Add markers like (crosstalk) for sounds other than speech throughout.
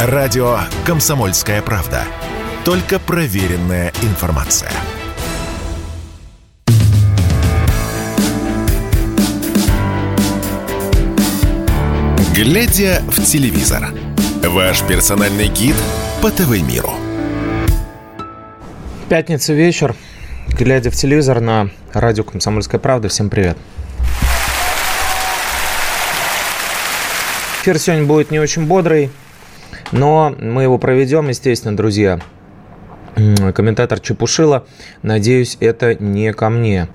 Радио «Комсомольская правда». Только проверенная информация. Глядя в телевизор. Ваш персональный гид по ТВ-миру. Пятница вечер. Глядя в телевизор на радио «Комсомольская правда». Всем привет. Эфир сегодня будет не очень бодрый, но мы его проведем, естественно, друзья. Комментатор Чепушила. Надеюсь, это не ко мне.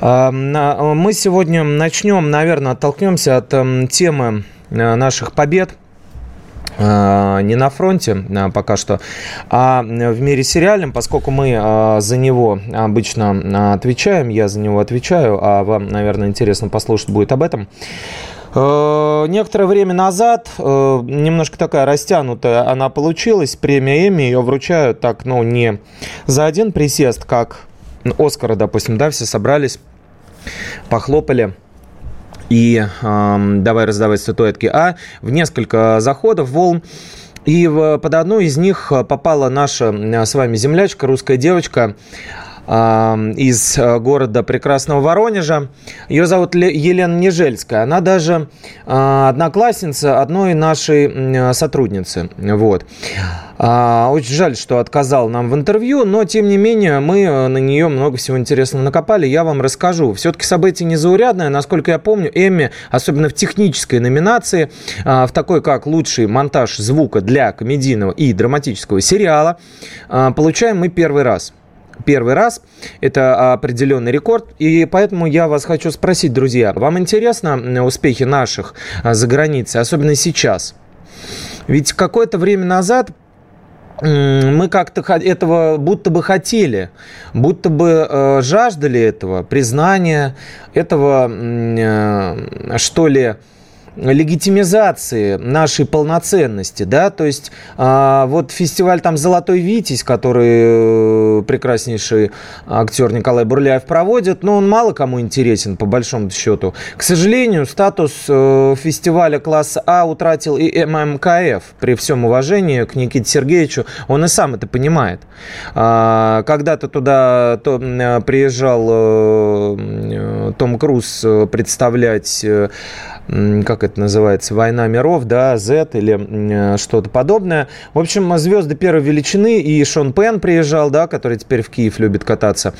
А, мы сегодня начнем, наверное, оттолкнемся от темы э, наших побед – а, не на фронте а, пока что, а в мире сериальном, поскольку мы за него обычно отвечаем, я за него отвечаю, а вам, наверное, интересно послушать будет об этом. Некоторое время назад, немножко такая растянутая она получилась, премия Эми, ее вручают так, ну, не за один присест, как Оскара, допустим, да, все собрались, похлопали – и э, давай раздавать статуэтки, а в несколько заходов, волн. И под одну из них попала наша с вами землячка, русская девочка, из города прекрасного Воронежа. Ее зовут Елена Нежельская. Она даже а, одноклассница одной нашей сотрудницы. Вот. А, очень жаль, что отказал нам в интервью, но тем не менее мы э, на нее много всего интересного накопали. Я вам расскажу. Все-таки событие незаурядное. Насколько я помню, Эмми, особенно в технической номинации, а, в такой как лучший монтаж звука для комедийного и драматического сериала, получаем мы первый раз первый раз. Это определенный рекорд. И поэтому я вас хочу спросить, друзья, вам интересно успехи наших а, за границей, особенно сейчас? Ведь какое-то время назад мы как-то этого будто бы хотели, будто бы э, жаждали этого признания, этого, э, что ли, легитимизации нашей полноценности, да, то есть а, вот фестиваль там «Золотой Витязь», который э, прекраснейший актер Николай Бурляев проводит, но он мало кому интересен, по большому счету. К сожалению, статус э, фестиваля класса А утратил и ММКФ, при всем уважении к Никите Сергеевичу, он и сам это понимает. А, когда-то туда то, приезжал э, Том Круз представлять как это называется, «Война миров», да, Z или что-то подобное. В общем, звезды первой величины, и Шон Пен приезжал, да, который теперь в Киев любит кататься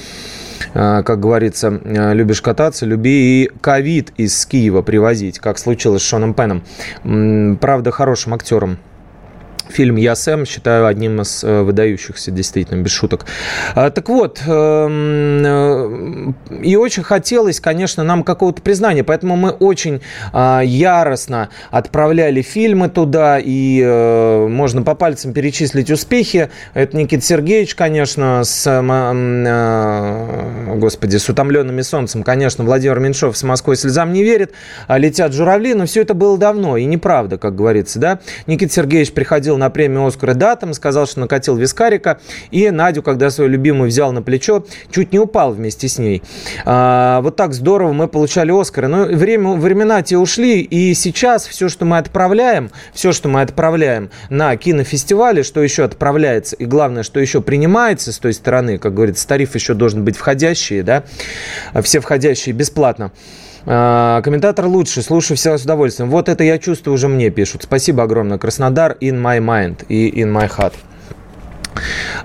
а, как говорится, а, любишь кататься, люби и ковид из Киева привозить, как случилось с Шоном Пеном. Правда, хорошим актером Фильм «Я Сэм» считаю одним из э, выдающихся, действительно, без шуток. А, так вот, эм, э, и очень хотелось, конечно, нам какого-то признания, поэтому мы очень а, яростно отправляли фильмы туда, и э, можно по пальцам перечислить успехи. Это Никита Сергеевич, конечно, с, господи, с «Утомленными солнцем», конечно, Владимир Меньшов с «Москвой слезам не верит», а «Летят журавли», но все это было давно, и неправда, как говорится, да. Никита Сергеевич приходил на премию «Оскара» датам, сказал, что накатил вискарика, и Надю, когда свою любимую взял на плечо, чуть не упал вместе с ней. А, вот так здорово мы получали «Оскары». Но время, времена те ушли, и сейчас все, что мы отправляем, все, что мы отправляем на кинофестивале, что еще отправляется, и главное, что еще принимается с той стороны, как говорится, тариф еще должен быть входящие, да, все входящие бесплатно. А, комментатор лучше, слушаю всегда с удовольствием. Вот это я чувствую уже мне пишут. Спасибо огромное. Краснодар in my mind и in my heart.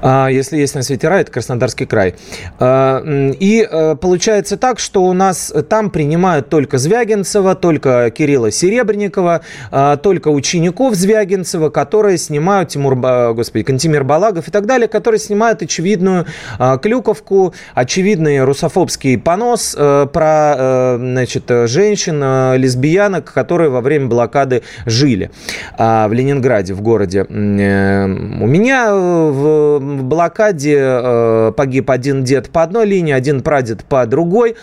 А, если есть на свете рай, это Краснодарский край. А, и э, получается так, что у нас там принимают только Звягинцева, только Кирилла Серебренникова, а, только учеников Звягинцева, которые снимают Тимур, господи, Кантимир Балагов и так далее, которые снимают очевидную клюковку, очевидный русофобский понос э, про э, значит, женщин, лесбиянок, которые во время блокады жили в Ленинграде, в городе. У меня в, блокаде э, погиб один дед по одной линии, один прадед по другой.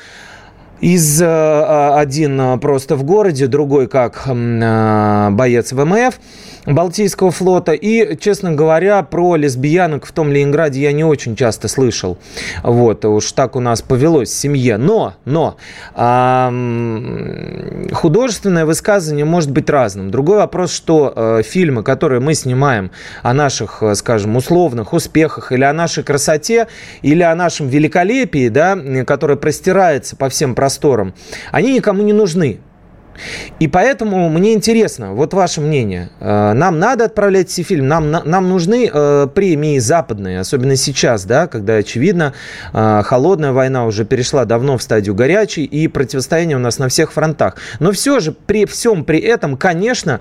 из один просто в городе, другой как боец ВМФ. Балтийского флота. И, честно говоря, про лесбиянок в том Ленинграде я не очень часто слышал. Вот, уж так у нас повелось в семье. Но, но, э, художественное высказывание может быть разным. Другой вопрос, что э, фильмы, которые мы снимаем о наших, э, скажем, условных успехах или о нашей красоте, или о нашем великолепии, да, которое простирается по всем просторам, они никому не нужны. И поэтому мне интересно, вот ваше мнение. Э, нам надо отправлять все фильм, нам, нам нужны э, премии западные, особенно сейчас, да, когда, очевидно, э, холодная война уже перешла давно в стадию горячей, и противостояние у нас на всех фронтах. Но все же при всем при этом, конечно,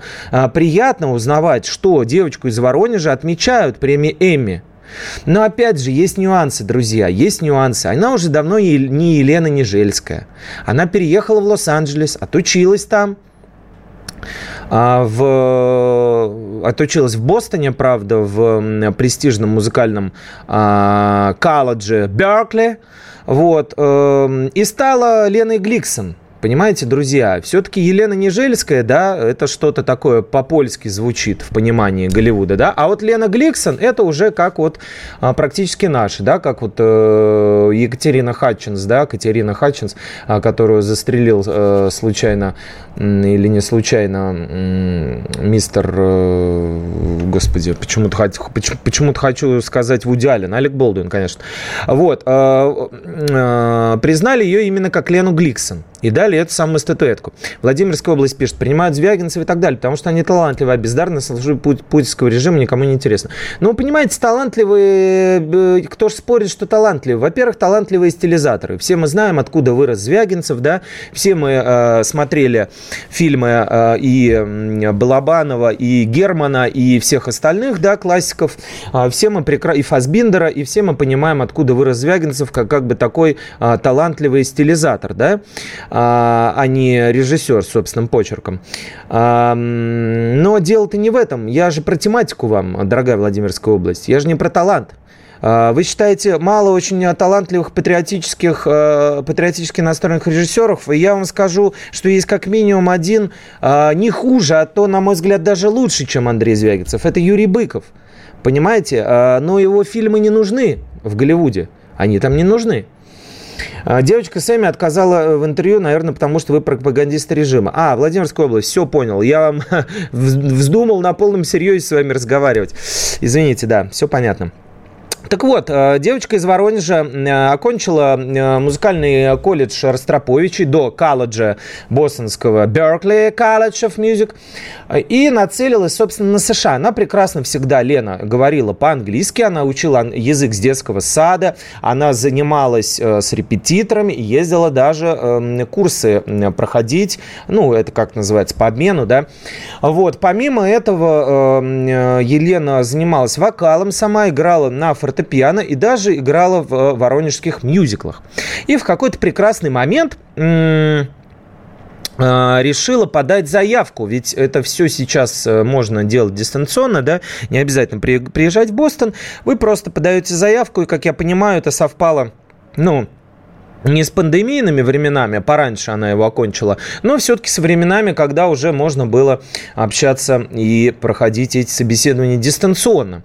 приятно узнавать, что девочку из Воронежа отмечают премии Эмми. Но опять же, есть нюансы, друзья, есть нюансы. Она уже давно не Елена Нежельская. Она переехала в Лос-Анджелес, отучилась там. А в, отучилась в Бостоне, правда, в престижном музыкальном а, колледже Беркли. Вот, э, и стала Леной Гликсон. Понимаете, друзья, все-таки Елена Нежельская, да, это что-то такое по-польски звучит в понимании Голливуда, да, а вот Лена Гликсон, это уже как вот а, практически наши, да, как вот э, Екатерина Хатчинс, да, Катерина Хатчинс, а, которую застрелил э, случайно или не случайно мистер, э, господи, почему-то, почему, почему-то хочу сказать Вуди Аллен, Алек Болдуин, конечно, вот, признали ее именно как Лену Гликсон и дали эту самую статуэтку. Владимирская область пишет, принимают звягинцев и так далее, потому что они талантливые, а бездарно службы путинского режима никому не интересно. Ну, понимаете, талантливые, э, кто же спорит, что талантливые? Во-первых, талантливые стилизаторы. Все мы знаем, откуда вырос Звягинцев, да, все мы э, смотрели фильмы э, и Балабанова, и Германа, и всех остальных, да, классиков. Э, все мы прекрасно, и Фасбиндера, и все мы понимаем, откуда вырос Звягинцев, как, как бы такой э, талантливый стилизатор, да. Э, а не режиссер с собственным почерком. Но дело-то не в этом. Я же про тематику вам, дорогая Владимирская область. Я же не про талант. А, вы считаете мало очень талантливых патриотических, патриотически настроенных режиссеров? И я вам скажу, что есть как минимум один а, не хуже, а то, на мой взгляд, даже лучше, чем Андрей Звягинцев. Это Юрий Быков. Понимаете? Но его фильмы не нужны в Голливуде. Они там не нужны. А, девочка Сэмми отказала э, в интервью, наверное, потому что вы пропагандист режима. А, Владимирская область, все понял. Я вам (laughs) вздумал на полном серьезе с вами разговаривать. Извините, да, все понятно. Так вот, э, девочка из Воронежа э, окончила э, музыкальный колледж Ростроповичей до колледжа бостонского Berkeley College of Music и нацелилась, собственно, на США. Она прекрасно всегда, Лена, говорила по-английски, она учила язык с детского сада, она занималась с репетиторами, ездила даже эм, курсы проходить, ну, это как называется, по обмену, да. Вот, помимо этого, эм, Елена занималась вокалом сама, играла на фортепиано, фортепиано и даже играла в э, воронежских мюзиклах. И в какой-то прекрасный момент э, решила подать заявку, ведь это все сейчас э, можно делать дистанционно, да, не обязательно приезжать в Бостон, вы просто подаете заявку, и, как я понимаю, это совпало, ну, не с пандемийными временами, пораньше она его окончила, но все-таки с временами, когда уже можно было общаться и проходить эти собеседования дистанционно.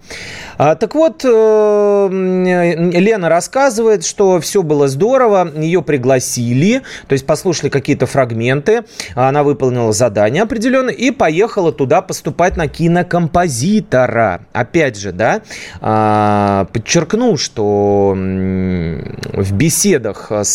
А, так вот, э, Лена рассказывает, что все было здорово, ее пригласили, то есть послушали какие-то фрагменты, она выполнила задание определенное и поехала туда поступать на кинокомпозитора. Опять же, да, а, подчеркну, что в беседах с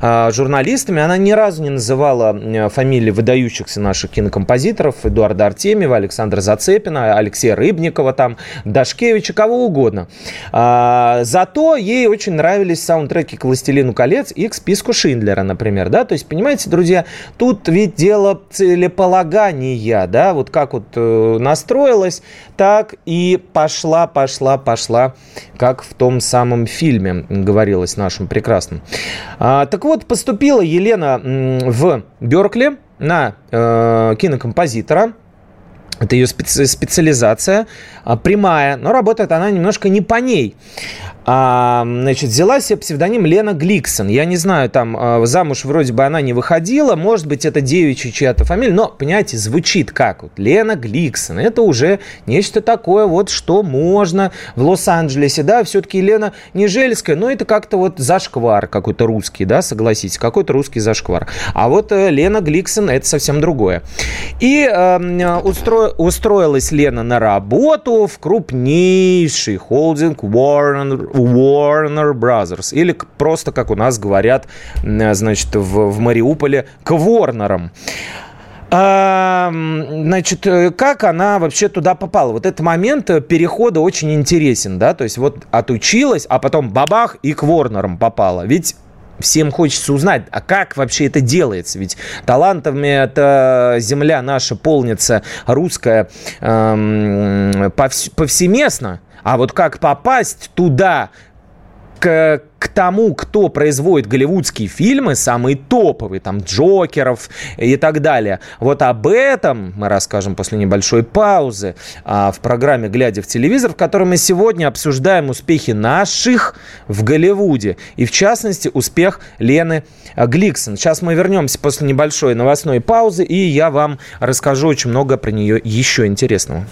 а, журналистами. Она ни разу не называла фамилии выдающихся наших кинокомпозиторов. Эдуарда Артемьева, Александра Зацепина, Алексея Рыбникова, там, Дашкевич, Ивановича, кого угодно. А, зато ей очень нравились саундтреки к «Властелину колец» и к списку Шиндлера, например, да, то есть, понимаете, друзья, тут ведь дело целеполагания, да, вот как вот э, настроилась, так и пошла, пошла, пошла, как в том самом фильме говорилось нашим прекрасным. А, так вот, поступила Елена в Беркли на э, кинокомпозитора, это ее специ- специализация а, прямая, но работает она немножко не по ней. А, значит, взяла себе псевдоним Лена Гликсон. Я не знаю, там а, замуж вроде бы она не выходила, может быть, это девичья чья-то фамилия, но, понимаете, звучит как вот Лена Гликсон. Это уже нечто такое вот, что можно в Лос-Анджелесе, да, все-таки Лена не жельская, но это как-то вот зашквар какой-то русский, да, согласитесь, какой-то русский зашквар. А вот э, Лена Гликсон это совсем другое. И э, устро... устроилась Лена на работу в крупнейший холдинг Warner Warner Brothers. Или просто, как у нас говорят, значит, в, в Мариуполе, к Ворнерам. А, значит, э, как она вообще туда попала? Вот этот момент э, перехода очень интересен, да, то есть вот отучилась, а потом бабах и к Ворнерам попала. Ведь всем хочется узнать, а как вообще это делается? Ведь талантами эта земля наша полнится, русская, эм, повсеместно. А вот как попасть туда, к, к тому, кто производит голливудские фильмы, самые топовые, там, Джокеров и так далее. Вот об этом мы расскажем после небольшой паузы а, в программе «Глядя в телевизор», в которой мы сегодня обсуждаем успехи наших в Голливуде. И, в частности, успех Лены Гликсон. Сейчас мы вернемся после небольшой новостной паузы, и я вам расскажу очень много про нее еще интересного.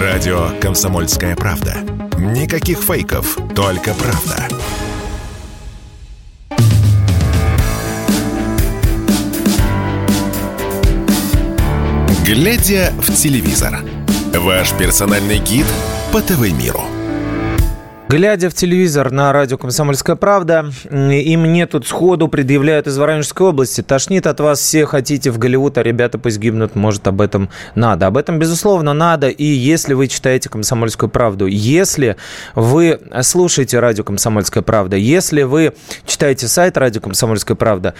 Радио «Комсомольская правда». Никаких фейков, только правда. Глядя в телевизор. Ваш персональный гид по ТВ-миру. Глядя в телевизор на радио «Комсомольская правда», и мне тут сходу предъявляют из Воронежской области. Тошнит от вас, все хотите в Голливуд, а ребята пусть гибнут. Может, об этом надо. Об этом, безусловно, надо. И если вы читаете «Комсомольскую правду», если вы слушаете радио «Комсомольская правда», если вы читаете сайт радио «Комсомольская правда»,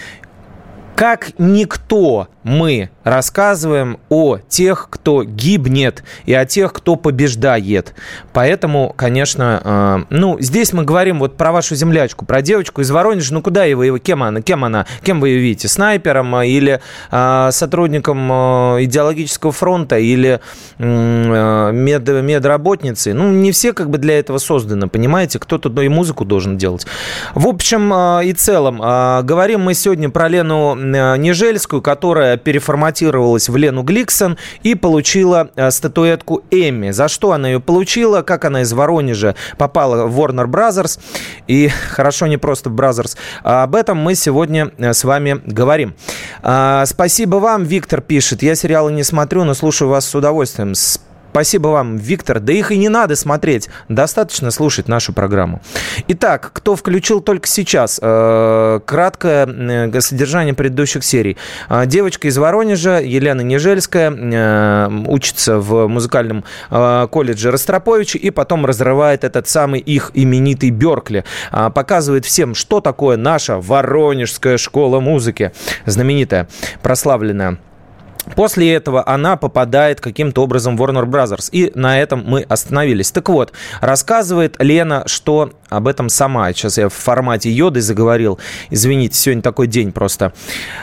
как никто мы рассказываем о тех, кто гибнет, и о тех, кто побеждает. Поэтому, конечно, э, ну, здесь мы говорим вот про вашу землячку, про девочку из Воронежа. Ну, куда его, его кем она, кем она, кем вы ее видите? Снайпером э, или э, сотрудником э, идеологического фронта или э, мед, медработницей? Ну, не все как бы для этого созданы, понимаете? Кто-то и музыку должен делать. В общем э, и целом, э, говорим мы сегодня про Лену э, Нежельскую, которая переформатировалась в Лену Гликсон и получила э, статуэтку Эмми. За что она ее получила, как она из Воронежа попала в Warner Brothers. И (laughs) хорошо не просто в Brothers. А об этом мы сегодня э, с вами говорим. А, спасибо вам, Виктор пишет. Я сериалы не смотрю, но слушаю вас с удовольствием. Спасибо вам, Виктор. Да их и не надо смотреть. Достаточно слушать нашу программу. Итак, кто включил только сейчас? Э, краткое э, содержание предыдущих серий. Э, девочка из Воронежа, Елена Нежельская, учится в музыкальном колледже Ростроповича и потом разрывает этот самый их именитый Беркли. Показывает всем, что такое наша Воронежская школа музыки. Знаменитая, прославленная. После этого она попадает каким-то образом в Warner Brothers. И на этом мы остановились. Так вот, рассказывает Лена, что об этом сама. Сейчас я в формате йоды заговорил. Извините, сегодня такой день просто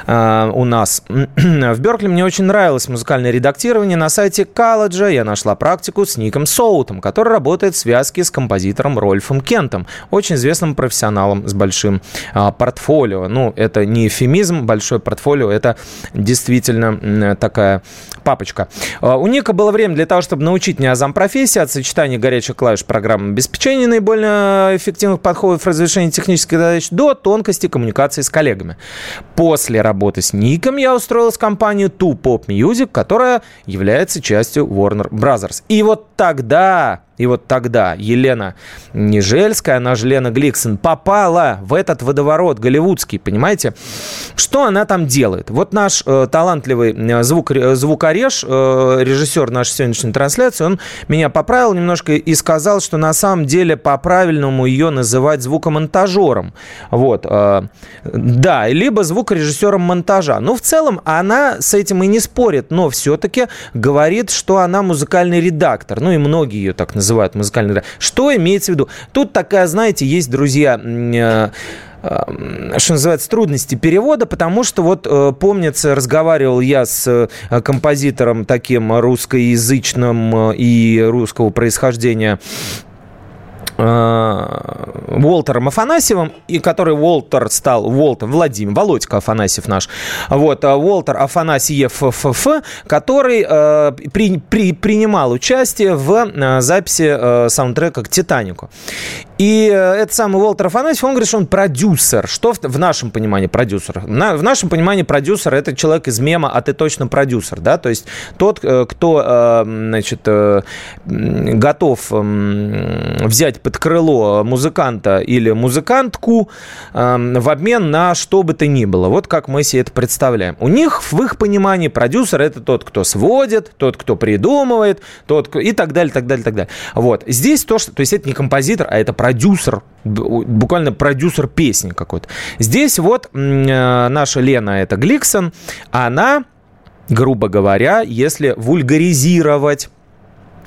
э, у нас. (clears throat) в Беркли мне очень нравилось музыкальное редактирование. На сайте колледжа я нашла практику с Ником Соутом, который работает в связке с композитором Рольфом Кентом, очень известным профессионалом с большим э, портфолио. Ну, это не эфемизм, большое портфолио, это действительно такая папочка. А, у Ника было время для того, чтобы научить меня азам профессии от сочетания горячих клавиш программы обеспечения наиболее эффективных подходов в разрешении технических задач до тонкости коммуникации с коллегами. После работы с Ником я устроилась в компанию Two Pop Music, которая является частью Warner Brothers. И вот тогда и вот тогда Елена Нежельская, она же Лена Гликсон, попала в этот водоворот голливудский, понимаете? Что она там делает? Вот наш э, талантливый э, звук, э, звукореж, э, режиссер нашей сегодняшней трансляции, он меня поправил немножко и сказал, что на самом деле по-правильному ее называть звукомонтажером. Вот. Э, да, либо звукорежиссером монтажа. Ну, в целом, она с этим и не спорит, но все-таки говорит, что она музыкальный редактор. Ну, и многие ее так называют называют музыкальный Что имеется в виду? Тут такая, знаете, есть, друзья, э, э, что называется, трудности перевода, потому что вот, э, помнится, разговаривал я с композитором таким русскоязычным и русского происхождения Уолтером Афанасьевым, и который Уолтер стал Уолтер Владимир, Володька Афанасьев наш, вот, Уолтер Афанасьев ФФ, который э, при, при, принимал участие в записи э, саундтрека к «Титанику». И этот самый Уолтер Афанасьев, он говорит, что он продюсер. Что в, в нашем понимании продюсер? На, в нашем понимании продюсер – это человек из мема «А ты точно продюсер», да? То есть тот, кто, значит, готов взять под крыло музыканта или музыкантку в обмен на что бы то ни было. Вот как мы себе это представляем. У них, в их понимании, продюсер – это тот, кто сводит, тот, кто придумывает, тот, и так далее, так далее, так далее. Вот. Здесь то, что... То есть это не композитор, а это продюсер, буквально продюсер песни какой-то. Здесь вот э, наша Лена, это Гликсон, она грубо говоря, если вульгаризировать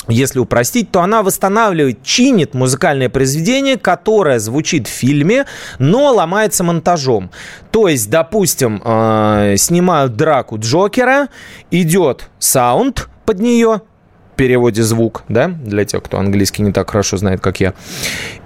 если упростить, то она восстанавливает, чинит музыкальное произведение, которое звучит в фильме, но ломается монтажом. То есть, допустим, э, снимают драку Джокера, идет саунд под нее, в переводе звук, да, для тех, кто английский не так хорошо знает, как я.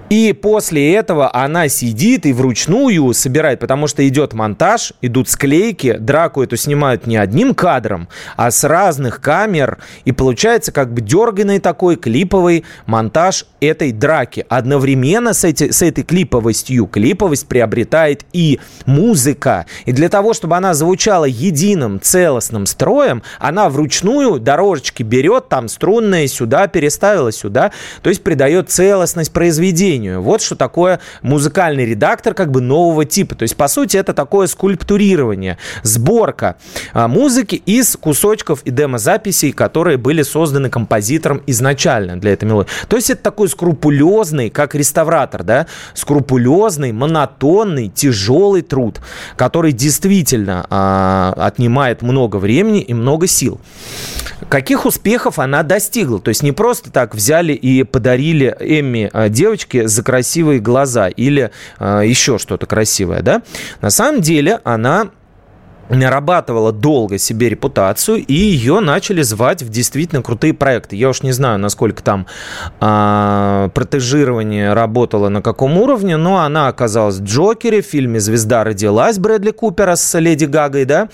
И после этого она сидит и вручную собирает, потому что идет монтаж, идут склейки, драку эту снимают не одним кадром, а с разных камер. И получается как бы дерганный такой клиповый монтаж этой драки. Одновременно с, эти, с этой клиповостью клиповость приобретает и музыка. И для того, чтобы она звучала единым целостным строем, она вручную дорожечки берет, там струнные сюда, переставила сюда, то есть придает целостность произведения произведению. Вот что такое музыкальный редактор как бы нового типа. То есть, по сути, это такое скульптурирование, сборка а, музыки из кусочков и демозаписей, которые были созданы композитором изначально для этой мелодии. То есть, это такой скрупулезный, как реставратор, да, скрупулезный, монотонный, тяжелый труд, который действительно а, отнимает много времени и много сил. Каких успехов она достигла? То есть не просто так взяли и подарили Эмми а, девочке за красивые глаза или э, еще что-то красивое, да? На самом деле она нарабатывала долго себе репутацию, и ее начали звать в действительно крутые проекты. Я уж не знаю, насколько там а, протежирование работало на каком уровне, но она оказалась в Джокере, в фильме «Звезда родилась» Брэдли Купера с Леди Гагой, да,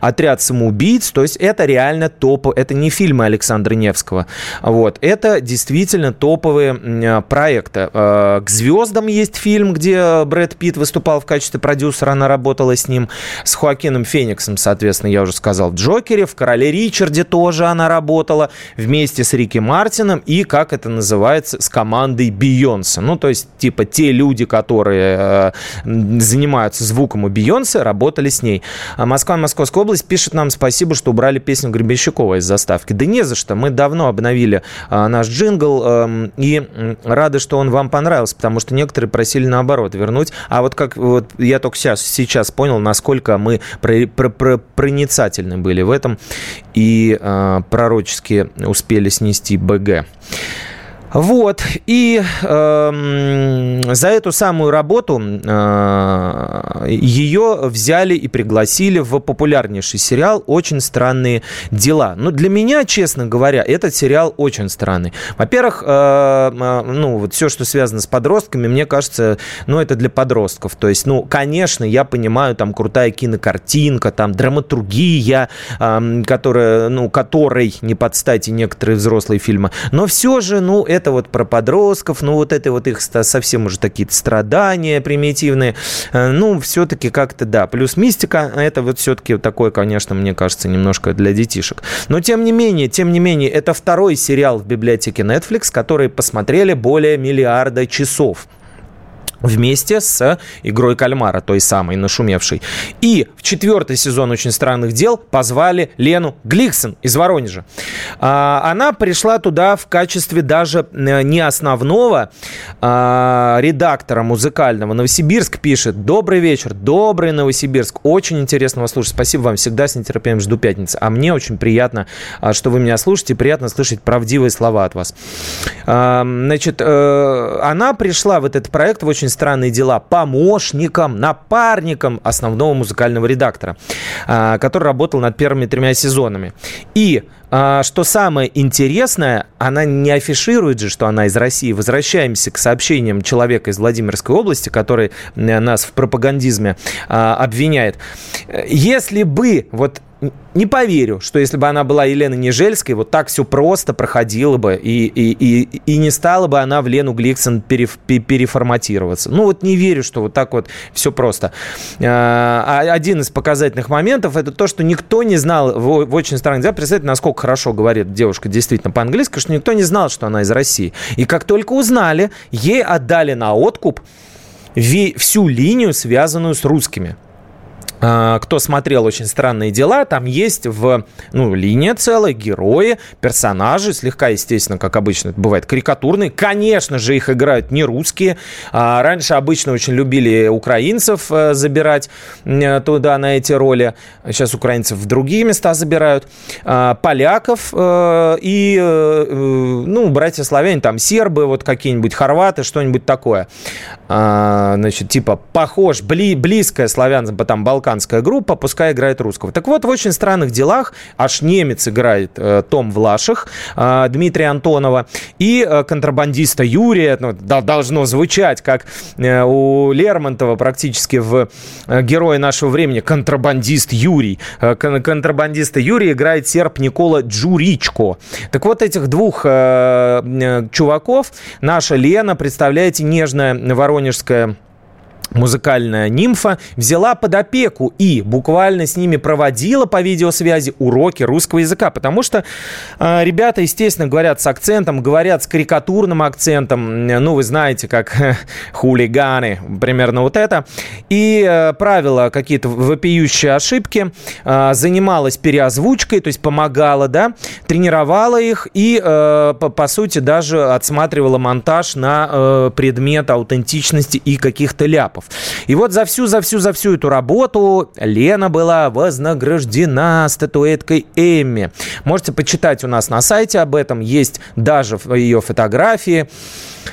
«Отряд самоубийц», то есть это реально топ, это не фильмы Александра Невского, вот, это действительно топовые проекты. А, «К звездам» есть фильм, где Брэд Питт выступал в качестве продюсера, она работала с ним, с Хоакином Фениксом, Фениксом, соответственно, я уже сказал, в Джокере, в Короле Ричарде тоже она работала вместе с Рики Мартином и, как это называется, с командой Бейонсе. Ну, то есть, типа, те люди, которые э, занимаются звуком у Бейонсе, работали с ней. А Москва, Московская область пишет нам спасибо, что убрали песню Гребенщикова из заставки. Да не за что, мы давно обновили э, наш джингл э, и рады, что он вам понравился, потому что некоторые просили наоборот вернуть. А вот как вот я только сейчас, сейчас понял, насколько мы про, проницательны были в этом и э, пророчески успели снести БГ. Вот, и э, за эту самую работу э, ее взяли и пригласили в популярнейший сериал «Очень странные дела». Но для меня, честно говоря, этот сериал очень странный. Во-первых, э, э, ну, вот все, что связано с подростками, мне кажется, ну, это для подростков. То есть, ну, конечно, я понимаю, там крутая кинокартинка, там драматургия, э, которая, ну, которой не подстать и некоторые взрослые фильмы. Но все же, ну, это это вот про подростков, ну вот это вот их совсем уже такие страдания примитивные. Э, ну, все-таки как-то, да, плюс мистика, это вот все-таки такое, конечно, мне кажется, немножко для детишек. Но тем не менее, тем не менее, это второй сериал в библиотеке Netflix, который посмотрели более миллиарда часов вместе с игрой кальмара, той самой нашумевшей. И в четвертый сезон «Очень странных дел» позвали Лену Гликсон из Воронежа. А, она пришла туда в качестве даже э, не основного а, редактора музыкального. Новосибирск пишет «Добрый вечер, добрый Новосибирск, очень интересно вас слушать, спасибо вам, всегда с нетерпением жду пятницы, а мне очень приятно, а, что вы меня слушаете, приятно слышать правдивые слова от вас». Значит, э, она пришла в этот проект в очень «Очень странные дела» помощником, напарником основного музыкального редактора, а, который работал над первыми тремя сезонами. И а, что самое интересное, она не афиширует же, что она из России. Возвращаемся к сообщениям человека из Владимирской области, который э, нас в пропагандизме а, обвиняет. Если бы вот не поверю, что если бы она была Еленой Нежельской, вот так все просто проходило бы, и, и, и, и не стала бы она в Лену Гликсон переф, переформатироваться. Ну вот не верю, что вот так вот все просто. А, один из показательных моментов это то, что никто не знал в, в очень странных делах. Представьте, насколько хорошо говорит девушка действительно по-английски, что никто не знал, что она из России. И как только узнали, ей отдали на откуп всю линию, связанную с русскими. А, кто смотрел «Очень странные дела», там есть в, ну, линия целая, герои, персонажи, слегка, естественно, как обычно это бывает, карикатурные. Конечно же, их играют не русские. А, раньше обычно очень любили украинцев э, забирать э, туда, на эти роли. Сейчас украинцев в другие места забирают. А, поляков э, и, ну, братья славяне, там, сербы, вот какие-нибудь, хорваты, что-нибудь такое. Значит, типа, похож, бли, близкое славянцам, там, Балкан балканская группа, пускай играет русского. Так вот, в очень странных делах аж немец играет э, Том Влаших, э, Дмитрия Антонова, и э, контрабандиста Юрия, ну, да, должно звучать, как э, у Лермонтова практически в э, «Герое нашего времени», контрабандист Юрий. Э, контрабандиста Юрий играет серб Никола Джуричко. Так вот, этих двух э, э, чуваков наша Лена, представляете, нежная воронежская музыкальная нимфа взяла под опеку и буквально с ними проводила по видеосвязи уроки русского языка, потому что э, ребята, естественно, говорят с акцентом, говорят с карикатурным акцентом, ну, вы знаете, как (laughs) хулиганы, примерно вот это, и э, правила какие-то вопиющие ошибки, э, занималась переозвучкой, то есть помогала, да, тренировала их и, э, по, по сути, даже отсматривала монтаж на э, предмет аутентичности и каких-то ляпов этапов. И вот за всю, за всю, за всю эту работу Лена была вознаграждена статуэткой Эмми. Можете почитать у нас на сайте об этом. Есть даже ее фотографии.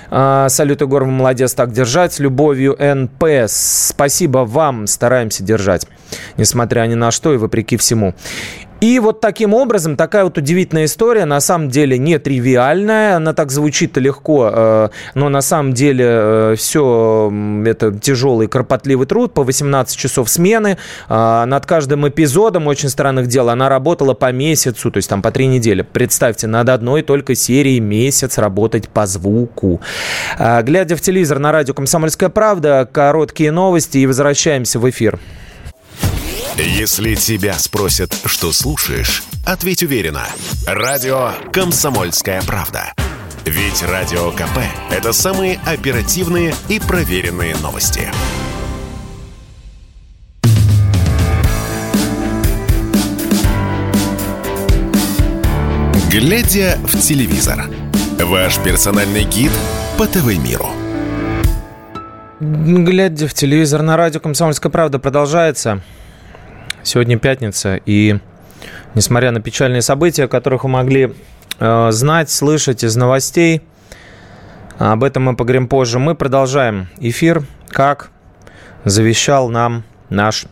А, салют, Егор, вы молодец, так держать. С любовью, НП. Спасибо вам, стараемся держать. Несмотря ни на что и вопреки всему. И вот таким образом, такая вот удивительная история, на самом деле не тривиальная, она так звучит легко, э, но на самом деле э, все это тяжелый, кропотливый труд, по 18 часов смены, э, над каждым эпизодом «Очень странных дел» она работала по месяцу, то есть там по три недели. Представьте, над одной только серией месяц работать по звуку. Глядя в телевизор на радио «Комсомольская правда», короткие новости и возвращаемся в эфир. Если тебя спросят, что слушаешь, ответь уверенно. Радио «Комсомольская правда». Ведь Радио КП – это самые оперативные и проверенные новости. Глядя в телевизор. Ваш персональный гид по ТВ-миру. Глядя в телевизор на радио «Комсомольская правда» продолжается. Сегодня пятница, и несмотря на печальные события, которых вы могли э, знать, слышать из новостей, об этом мы поговорим позже, мы продолжаем эфир, как завещал нам наш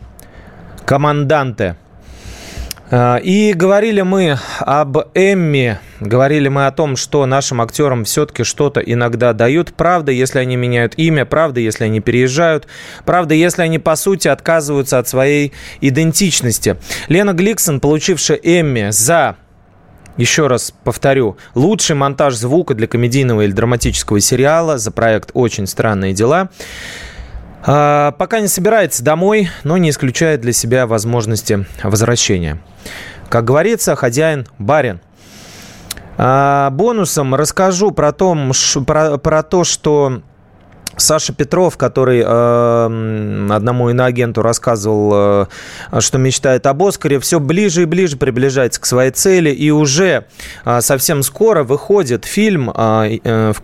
команданте – и говорили мы об Эмми, говорили мы о том, что нашим актерам все-таки что-то иногда дают. Правда, если они меняют имя, правда, если они переезжают, правда, если они, по сути, отказываются от своей идентичности. Лена Гликсон, получившая Эмми за еще раз повторю, лучший монтаж звука для комедийного или драматического сериала за проект «Очень странные дела». А, пока не собирается домой, но не исключает для себя возможности возвращения. Как говорится, хозяин барин. А, бонусом расскажу про, том, про, про то, что Саша Петров, который э, одному иноагенту рассказывал, э, что мечтает об Оскаре, все ближе и ближе приближается к своей цели, и уже э, совсем скоро выходит фильм, э, э, в,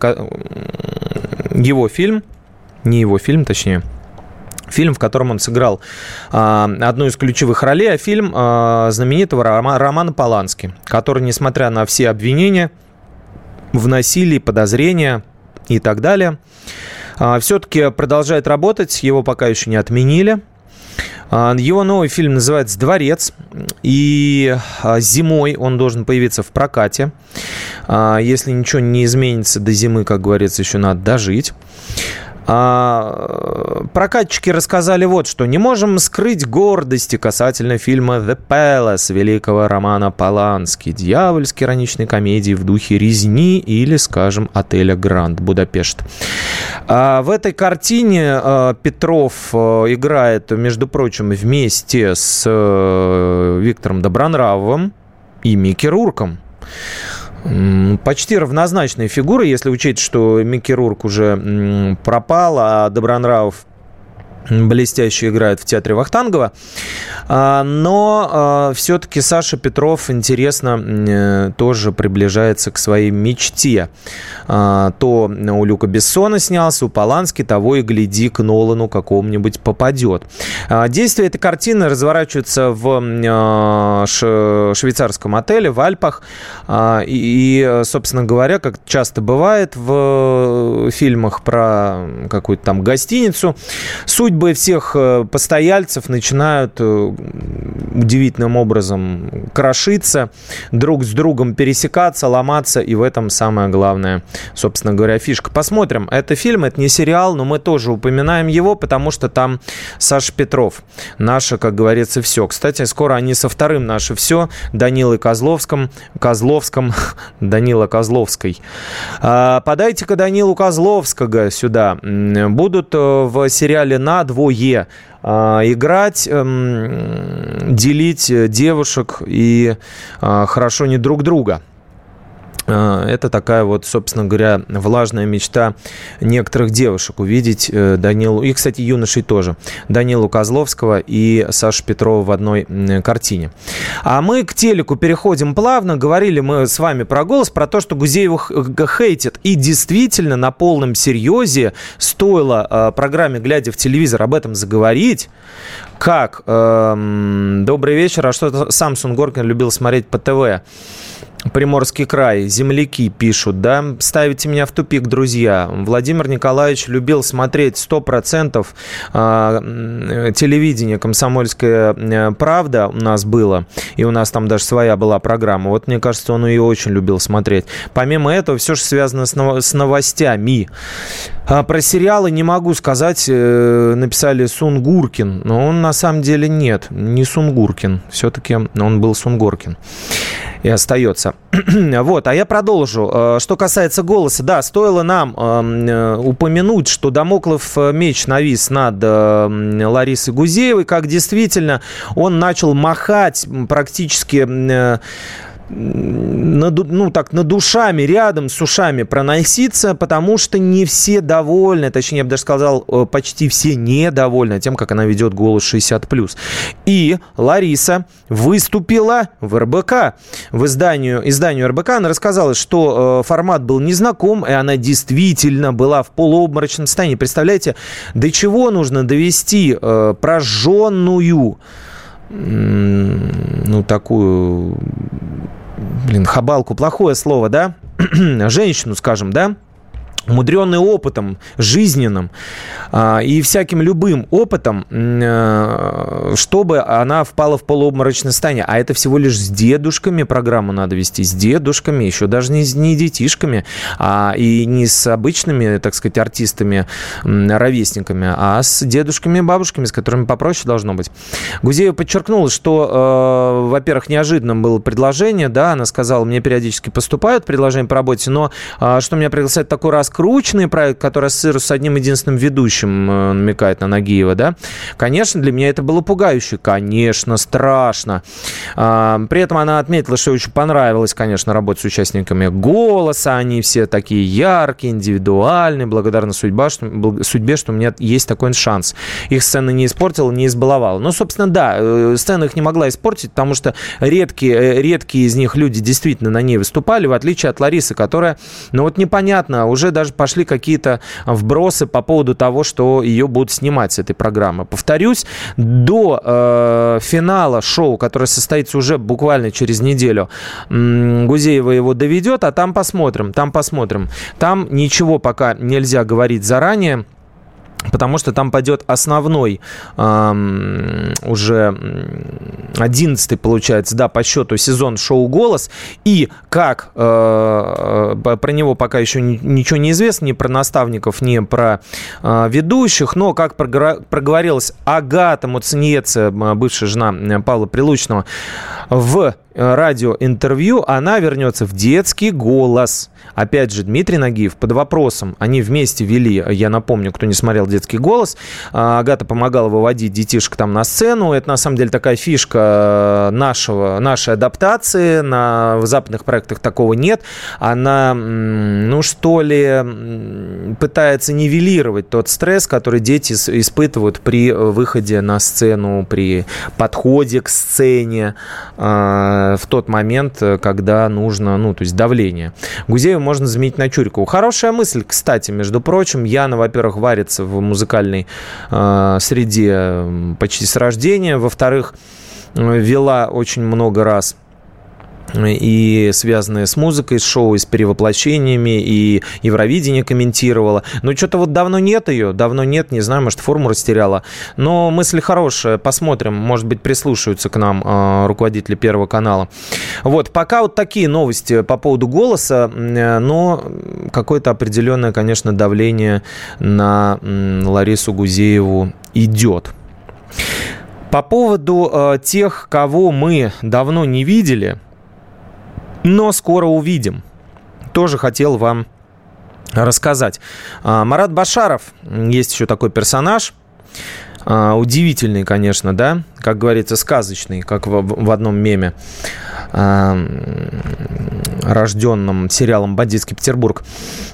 его фильм, не его фильм, точнее, Фильм, в котором он сыграл э, одну из ключевых ролей, а фильм э, знаменитого Рома, Романа Полански, который, несмотря на все обвинения в насилии, подозрения и так далее, все-таки продолжает работать, его пока еще не отменили. А, его новый фильм называется «Дворец», и а, зимой он должен появиться в прокате. А, если ничего не изменится до зимы, как говорится, еще надо дожить. А, прокатчики рассказали вот что. Не можем скрыть гордости касательно фильма «The Palace» великого романа Полански. Дьявольски ироничной комедии в духе резни или, скажем, отеля «Гранд» Будапешт. А в этой картине а, Петров играет, между прочим, вместе с а, Виктором Добронравовым и Микки Рурком. Почти равнозначные фигуры, если учесть, что Микки Рурк уже пропал, а Добронравов блестяще играет в театре Вахтангова. А, но а, все-таки Саша Петров, интересно, э, тоже приближается к своей мечте. А, то у Люка Бессона снялся, у Полански, того и гляди, к Нолану какому-нибудь попадет. Действие этой картины разворачивается в швейцарском отеле в Альпах. И, собственно говоря, как часто бывает в фильмах про какую-то там гостиницу, суть судьбы всех э, постояльцев начинают э, удивительным образом крошиться, друг с другом пересекаться, ломаться, и в этом самое главное, собственно говоря, фишка. Посмотрим. Это фильм, это не сериал, но мы тоже упоминаем его, потому что там Саша Петров. Наше, как говорится, все. Кстати, скоро они со вторым «Наше все» Данилой Козловском, Козловском, (laughs) Данила Козловской. А, подайте-ка Данилу Козловского сюда. Будут э, в сериале «На» двое а, играть, эм, делить девушек и а, хорошо не друг друга. А, это такая вот, собственно говоря, влажная мечта некоторых девушек увидеть э, Данилу, и, кстати, юношей тоже, Данилу Козловского и Сашу Петрова в одной картине. А мы к телеку переходим плавно. Говорили мы с вами про голос, про то, что Гузеева хейтит. И действительно, на полном серьезе стоило э, программе «Глядя в телевизор» об этом заговорить, как эм, «Добрый вечер», а что Самсун Горкин любил смотреть по ТВ. Приморский край, земляки пишут, да, ставите меня в тупик, друзья. Владимир Николаевич любил смотреть 100% а, телевидение «Комсомольская э, правда» у нас было, и у нас там даже своя была программа. Вот, мне кажется, он ее очень любил смотреть. Помимо этого, все же связано с новостями. А про сериалы не могу сказать, э, написали Сунгуркин, но он на самом деле нет, не Сунгуркин, все-таки он был Сунгоркин и остается. (clears throat) вот, а я продолжу. Э, что касается голоса, да, стоило нам эм, э, упомянуть, что Дамоклов меч навис над Ларисой Гузеевой, как действительно он начал махать практически над, ну, так, над душами, рядом с ушами проноситься, потому что не все довольны, точнее, я бы даже сказал, э, почти все недовольны тем, как она ведет голос 60+. И Лариса выступила в РБК. В изданию, изданию РБК она рассказала, что э, формат был незнаком, и она действительно была в полуобморочном состоянии. Представляете, до чего нужно довести э, прожженную ну, такую блин, хабалку, плохое слово, да? (clears throat) Женщину, скажем, да? Умудренный опытом жизненным а, и всяким любым опытом, э, чтобы она впала в полуобморочное состояние. А это всего лишь с дедушками программу надо вести, с дедушками, еще даже не, не детишками, а и не с обычными, так сказать, артистами, ровесниками, а с дедушками и бабушками, с которыми попроще должно быть. Гузеева подчеркнула, что, э, во-первых, неожиданным было предложение, да, она сказала, мне периодически поступают предложения по работе, но э, что меня приглашает такой раз раскрученный проект, который ассоциируется с одним единственным ведущим, э, намекает на Нагиева, да, конечно, для меня это было пугающе, конечно, страшно. А, при этом она отметила, что очень понравилось, конечно, работать с участниками «Голоса», они все такие яркие, индивидуальные, благодарна судьба, что, судьбе, что у меня есть такой шанс. Их сцена не испортила, не избаловала. Ну, собственно, да, э, сцена их не могла испортить, потому что редкие, э, редкие из них люди действительно на ней выступали, в отличие от Ларисы, которая, ну вот непонятно, уже даже пошли какие-то вбросы по поводу того, что ее будут снимать с этой программы. Повторюсь, до э, финала шоу, которое состоится уже буквально через неделю, Гузеева его доведет, а там посмотрим, там посмотрим. Там ничего пока нельзя говорить заранее. Потому что там пойдет основной э, уже 11 получается, да, по счету сезон шоу «Голос». И как э, э про него пока еще ничего не известно, ни про наставников, ни про э, ведущих, но как проговорилась Агата Муциньеце, бывшая жена Павла Прилучного, в радиоинтервью, она вернется в детский голос. Опять же, Дмитрий Нагиев под вопросом. Они вместе вели, я напомню, кто не смотрел «Детский голос», а, Агата помогала выводить детишек там на сцену. Это, на самом деле, такая фишка нашего, нашей адаптации. На, в западных проектах такого нет. Она, ну, что ли, пытается нивелировать тот стресс, который дети испытывают при выходе на сцену, при подходе к сцене а, в тот момент, когда нужно, ну, то есть давление. Гузеева можно заменить на Чурикову. Хорошая мысль, кстати, между прочим. Яна, во-первых, варится в музыкальной э, среде почти с рождения. Во-вторых, вела очень много раз и связанные с музыкой, с шоу, и с перевоплощениями, и Евровидение комментировала. Но что-то вот давно нет ее, давно нет, не знаю, может, форму растеряла. Но мысль хорошая, посмотрим, может быть, прислушаются к нам э, руководители Первого канала. Вот, пока вот такие новости по поводу голоса, но какое-то определенное, конечно, давление на Ларису Гузееву идет. По поводу э, тех, кого мы давно не видели – но скоро увидим. Тоже хотел вам рассказать. А, Марат Башаров, есть еще такой персонаж, а, удивительный, конечно, да, как говорится, сказочный, как в, в одном меме, э, рожденном сериалом «Бандитский Петербург».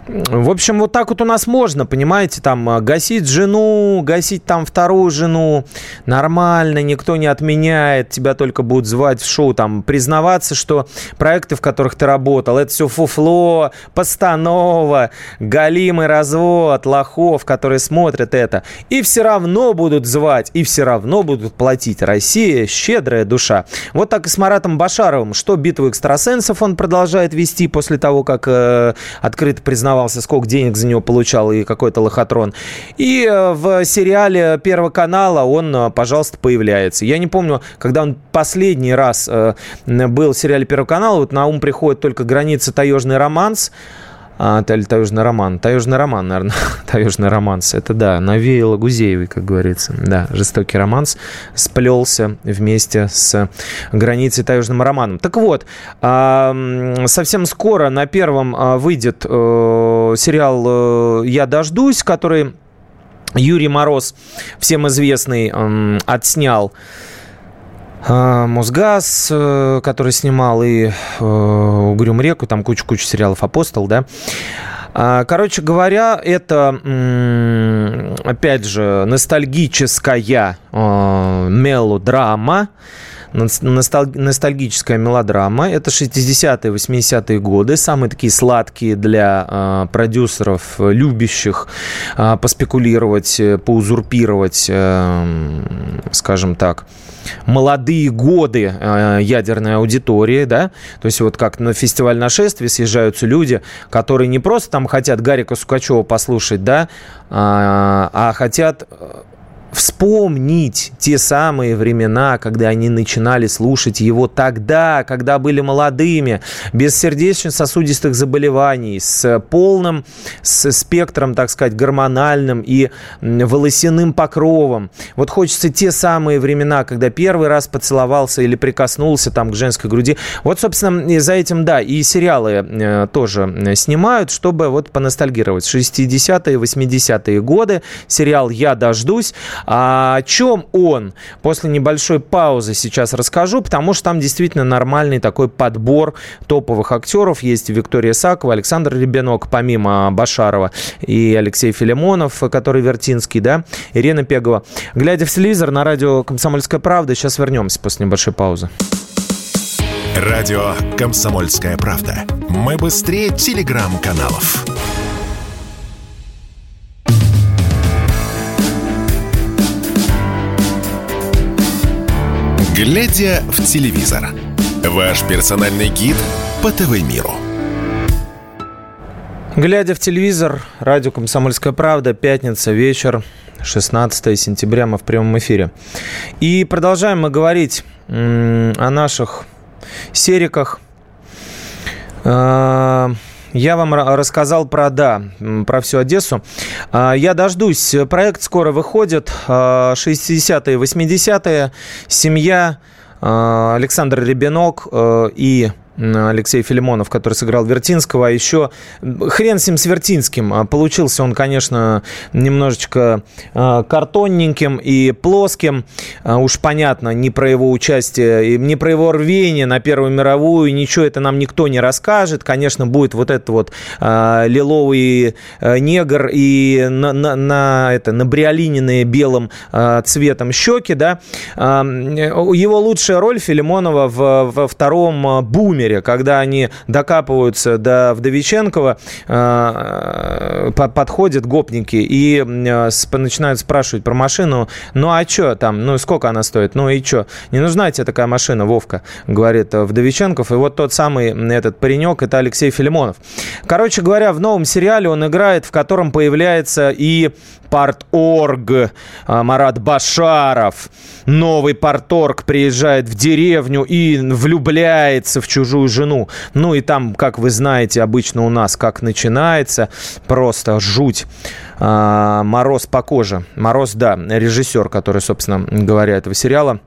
В общем, вот так вот у нас можно, понимаете, там а, гасить жену, гасить там вторую жену, нормально, никто не отменяет, тебя только будут звать в шоу, там, признаваться, что проекты, в которых ты работал, это все фуфло, постанова, галимый развод, лохов, которые смотрят это, и все равно будут звать, и все равно будут платить победить. Россия – щедрая душа. Вот так и с Маратом Башаровым. Что битву экстрасенсов он продолжает вести после того, как э, открыто признавался, сколько денег за него получал и какой-то лохотрон. И э, в сериале Первого канала он, э, пожалуйста, появляется. Я не помню, когда он последний раз э, был в сериале Первого канала, вот на ум приходит только «Граница таежный романс», а, таежный роман. Таежный роман, наверное. (laughs) таежный романс. Это да, навеяло Гузеевой, как говорится. Да, жестокий романс сплелся вместе с границей таежным романом. Так вот, совсем скоро на первом а, выйдет э, сериал э, «Я дождусь», который Юрий Мороз, всем известный, отснял а, Мосгаз, э, который снимал, и э, Угрюм реку, там куча-куча сериалов «Апостол», да. А, короче говоря, это, опять же, ностальгическая э, мелодрама, ностальгическая мелодрама. Это 60-е, 80-е годы, самые такие сладкие для э, продюсеров, любящих э, поспекулировать, поузурпировать, э, скажем так, молодые годы э, ядерной аудитории, да, то есть вот как на фестиваль нашествия съезжаются люди, которые не просто там хотят Гарика Сукачева послушать, да, а, а хотят вспомнить те самые времена, когда они начинали слушать его тогда, когда были молодыми, без сердечно-сосудистых заболеваний, с полным с спектром, так сказать, гормональным и волосяным покровом. Вот хочется те самые времена, когда первый раз поцеловался или прикоснулся там к женской груди. Вот, собственно, за этим, да, и сериалы э, тоже снимают, чтобы вот поностальгировать. 60-е, 80-е годы. Сериал «Я дождусь». А о чем он? После небольшой паузы сейчас расскажу, потому что там действительно нормальный такой подбор топовых актеров. Есть Виктория Сакова, Александр Ребенок, помимо Башарова, и Алексей Филимонов, который Вертинский, да, Ирина Пегова. Глядя в телевизор на радио «Комсомольская правда», сейчас вернемся после небольшой паузы. Радио «Комсомольская правда». Мы быстрее телеграм-каналов. Глядя в телевизор. Ваш персональный гид по ТВ-миру. Глядя в телевизор, радио «Комсомольская правда», пятница, вечер, 16 сентября мы в прямом эфире. И продолжаем мы говорить о наших сериках. А, я вам рассказал про, да, про всю Одессу. А, я дождусь. Проект скоро выходит. 60-е, а, 80-е. Семья Александр Ребенок и Алексей Филимонов, который сыграл Вертинского, а еще хрен с ним с Вертинским. А получился он, конечно, немножечко а, картонненьким и плоским. А, уж понятно, не про его участие, не про его рвение на Первую мировую, ничего это нам никто не расскажет. Конечно, будет вот этот вот лиловый негр и на, на, на, это, набриолиненные белым цветом щеки, да. Его лучшая роль Филимонова в, во втором «Буме», примере, когда они докапываются до Вдовиченкова, э, подходят гопники и э, начинают спрашивать про машину. Ну а что там? Ну сколько она стоит? Ну и что? Не нужна тебе такая машина, Вовка, говорит Вдовиченков. И вот тот самый этот паренек, это Алексей Филимонов. Короче говоря, в новом сериале он играет, в котором появляется и Парторг Марат Башаров. Новый Парторг приезжает в деревню и влюбляется в чужую жену. Ну и там, как вы знаете, обычно у нас как начинается, просто жуть. А, мороз по коже. Мороз, да, режиссер, который, собственно говоря, этого сериала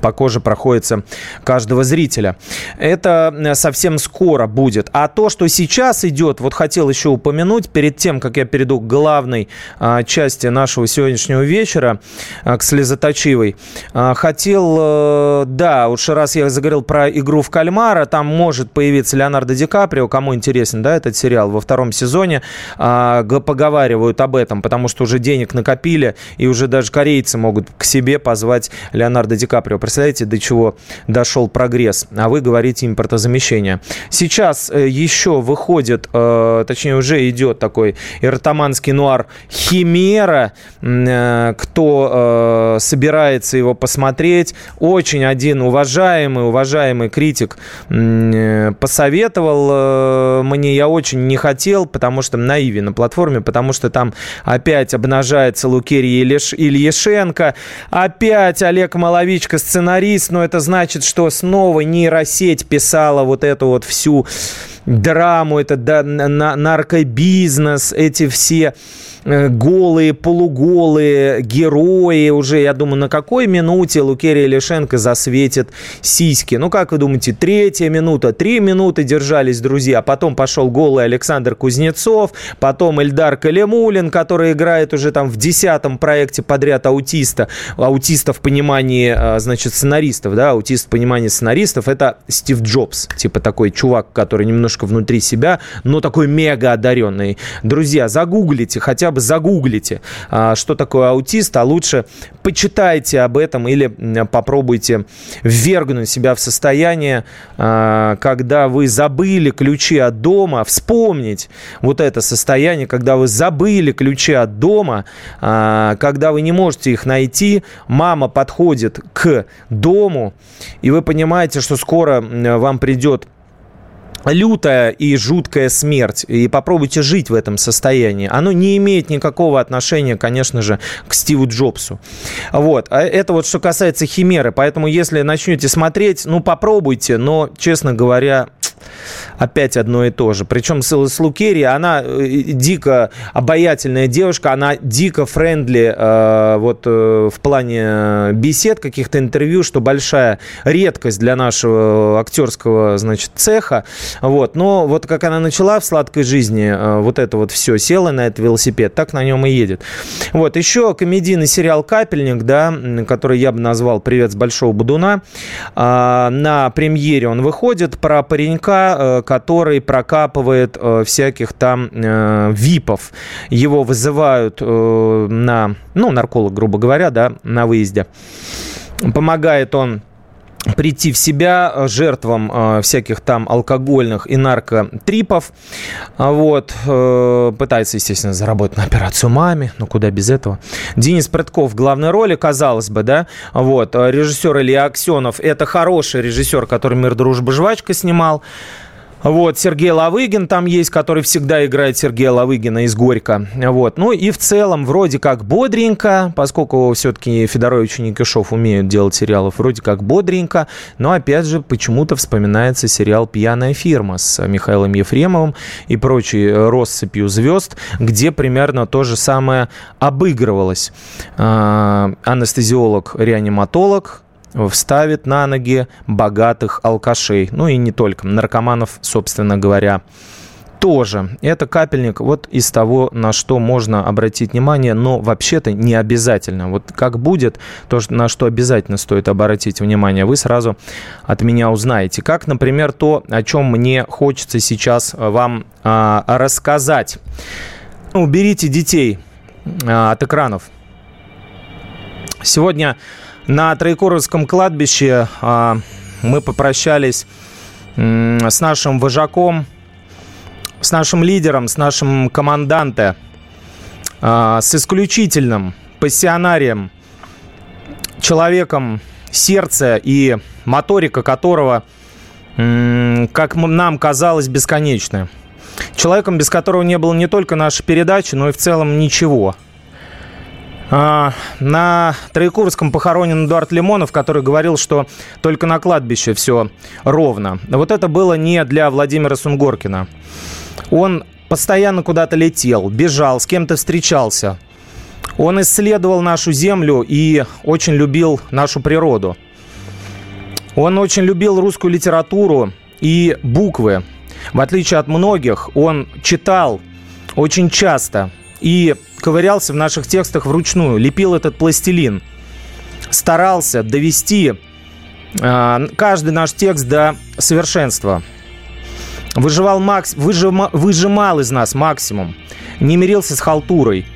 по коже проходится каждого зрителя. Это э, совсем скоро будет. А то, что сейчас идет, вот хотел еще упомянуть, перед тем, как я перейду к главной а, части нашего сегодняшнего вечера, а, к слезоточивой, а, хотел, а, да, уж раз я заговорил про игру в кальмара, там может появиться Леонардо Ди Каприо, кому интересен, да, этот сериал, во втором сезоне а, поговаривают об этом, потому что уже денег накопили, и уже даже корейцы могут к себе позвать Леонардо Ди Каприо. Представляете, до чего дошел прогресс? А вы говорите импортозамещение. Сейчас э, еще выходит, э, точнее уже идет такой эротоманский нуар «Химера». Э, кто собирается его посмотреть, очень один уважаемый, уважаемый критик посоветовал мне. Я очень не хотел, потому что на Иви, на платформе, потому что там опять обнажается Лукерия Ильяшенко, опять Олег Маловичка сценарист, но это значит, что снова нейросеть писала вот эту вот всю драму, это да, на, наркобизнес, эти все Э, голые, полуголые герои уже, я думаю, на какой минуте Лукерия Лишенко засветит сиськи. Ну, как вы думаете, третья минута, три минуты держались друзья, потом пошел голый Александр Кузнецов, потом Эльдар Калимулин, который играет уже там в десятом проекте подряд аутиста, аутиста в понимании, э, значит, сценаристов, да, аутист в понимании сценаристов, это Стив Джобс, типа такой чувак, который немножко внутри себя, но такой мега одаренный. Друзья, загуглите хотя бы бы загуглите, а, что такое аутист, а лучше почитайте об этом или попробуйте ввергнуть себя в состояние, а, когда вы забыли ключи от дома, вспомнить вот это состояние, когда вы забыли ключи от дома, а, когда вы не можете их найти, мама подходит к дому, и вы понимаете, что скоро вам придет лютая и жуткая смерть. И попробуйте жить в этом состоянии. Оно не имеет никакого отношения, конечно же, к Стиву Джобсу. Вот. А это вот что касается Химеры. Поэтому, если начнете смотреть, ну, попробуйте. Но, честно говоря, опять одно и то же. Причем с, с Лукери, она э, дико обаятельная девушка, она дико френдли э, вот э, в плане бесед, каких-то интервью, что большая редкость для нашего актерского, значит, цеха. Вот. Но вот как она начала в сладкой жизни, вот это вот все, села на этот велосипед, так на нем и едет. Вот. Еще комедийный сериал «Капельник», да, который я бы назвал «Привет с Большого Будуна». Э, на премьере он выходит про паренька, э, который прокапывает э, всяких там э, випов. Его вызывают на, ну, нарколог, грубо говоря, да, на выезде. Помогает он прийти в себя э, жертвам э, всяких там алкогольных и наркотрипов. А вот. Э, пытается, естественно, заработать на операцию маме. Ну, куда без этого. Денис Прытков в главной роли, казалось бы, да. Вот. Режиссер Илья Аксенов. Это хороший режиссер, который «Мир, дружба, жвачка» снимал. Вот, Сергей Лавыгин там есть, который всегда играет Сергея Лавыгина из Горько. Вот. Ну и в целом вроде как бодренько, поскольку все-таки Федорович и Никишов умеют делать сериалов, вроде как бодренько, но опять же почему-то вспоминается сериал «Пьяная фирма» с Михаилом Ефремовым и прочей россыпью звезд, где примерно то же самое обыгрывалось. А, анестезиолог-реаниматолог, вставит на ноги богатых алкашей. Ну и не только, наркоманов, собственно говоря тоже. Это капельник вот из того, на что можно обратить внимание, но вообще-то не обязательно. Вот как будет, то, на что обязательно стоит обратить внимание, вы сразу от меня узнаете. Как, например, то, о чем мне хочется сейчас вам а, рассказать. Уберите детей а, от экранов. Сегодня на Троекуровском кладбище а, мы попрощались с нашим вожаком, с нашим лидером, с нашим команданте, а, с исключительным пассионарием, человеком, сердце и моторика которого, как нам казалось, бесконечны. Человеком, без которого не было не только нашей передачи, но и в целом ничего – на Троекуровском похоронен Эдуард Лимонов, который говорил, что только на кладбище все ровно. Вот это было не для Владимира Сунгоркина. Он постоянно куда-то летел, бежал, с кем-то встречался. Он исследовал нашу землю и очень любил нашу природу. Он очень любил русскую литературу и буквы. В отличие от многих, он читал очень часто и ковырялся в наших текстах вручную, лепил этот пластилин, старался довести э, каждый наш текст до совершенства. Выживал макс, выжима, выжимал из нас максимум, не мирился с халтурой.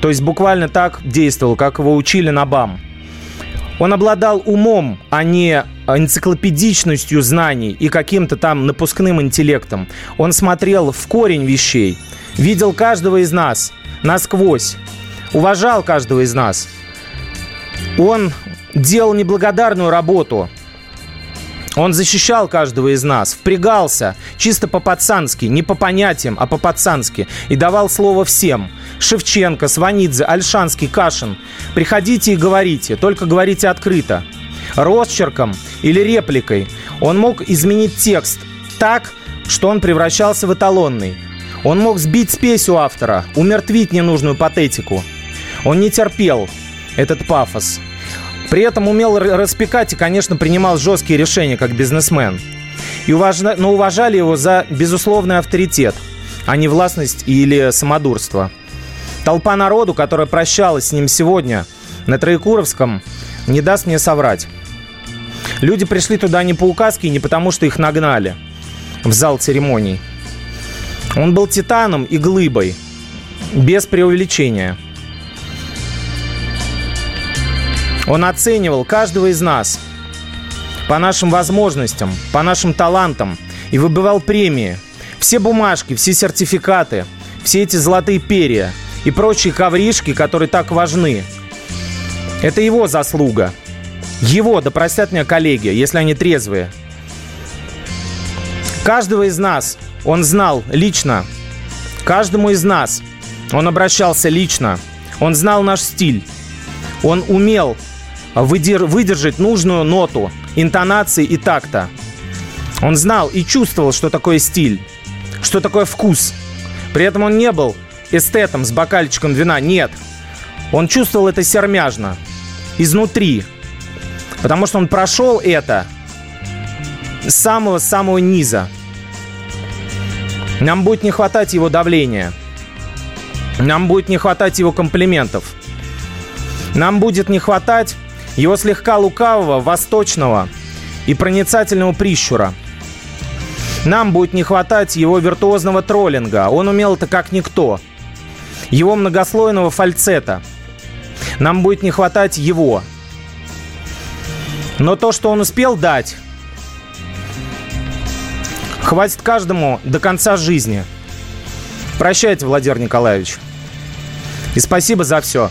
То есть буквально так действовал, как его учили на БАМ. Он обладал умом, а не энциклопедичностью знаний и каким-то там напускным интеллектом. Он смотрел в корень вещей, видел каждого из нас – насквозь, уважал каждого из нас. Он делал неблагодарную работу. Он защищал каждого из нас, впрягался чисто по-пацански, не по понятиям, а по-пацански. И давал слово всем. Шевченко, Сванидзе, Альшанский, Кашин. Приходите и говорите, только говорите открыто. Росчерком или репликой он мог изменить текст так, что он превращался в эталонный. Он мог сбить спесь у автора, умертвить ненужную патетику. Он не терпел этот пафос. При этом умел распекать и, конечно, принимал жесткие решения как бизнесмен. И уважа... Но уважали его за безусловный авторитет, а не властность или самодурство. Толпа народу, которая прощалась с ним сегодня на Троекуровском, не даст мне соврать. Люди пришли туда не по указке и не потому, что их нагнали в зал церемоний – он был титаном и глыбой, без преувеличения. Он оценивал каждого из нас по нашим возможностям, по нашим талантам и выбивал премии. Все бумажки, все сертификаты, все эти золотые перья и прочие ковришки, которые так важны. Это его заслуга. Его, да простят меня коллеги, если они трезвые. Каждого из нас он знал лично. Каждому из нас он обращался лично. Он знал наш стиль. Он умел выдер- выдержать нужную ноту, интонации и такта. Он знал и чувствовал, что такое стиль, что такое вкус. При этом он не был эстетом с бокальчиком вина, нет. Он чувствовал это сермяжно, изнутри. Потому что он прошел это с самого-самого низа. Нам будет не хватать его давления. Нам будет не хватать его комплиментов. Нам будет не хватать его слегка лукавого, восточного и проницательного прищура. Нам будет не хватать его виртуозного троллинга. Он умел это как никто. Его многослойного фальцета. Нам будет не хватать его. Но то, что он успел дать, хватит каждому до конца жизни. Прощайте, Владимир Николаевич. И спасибо за все.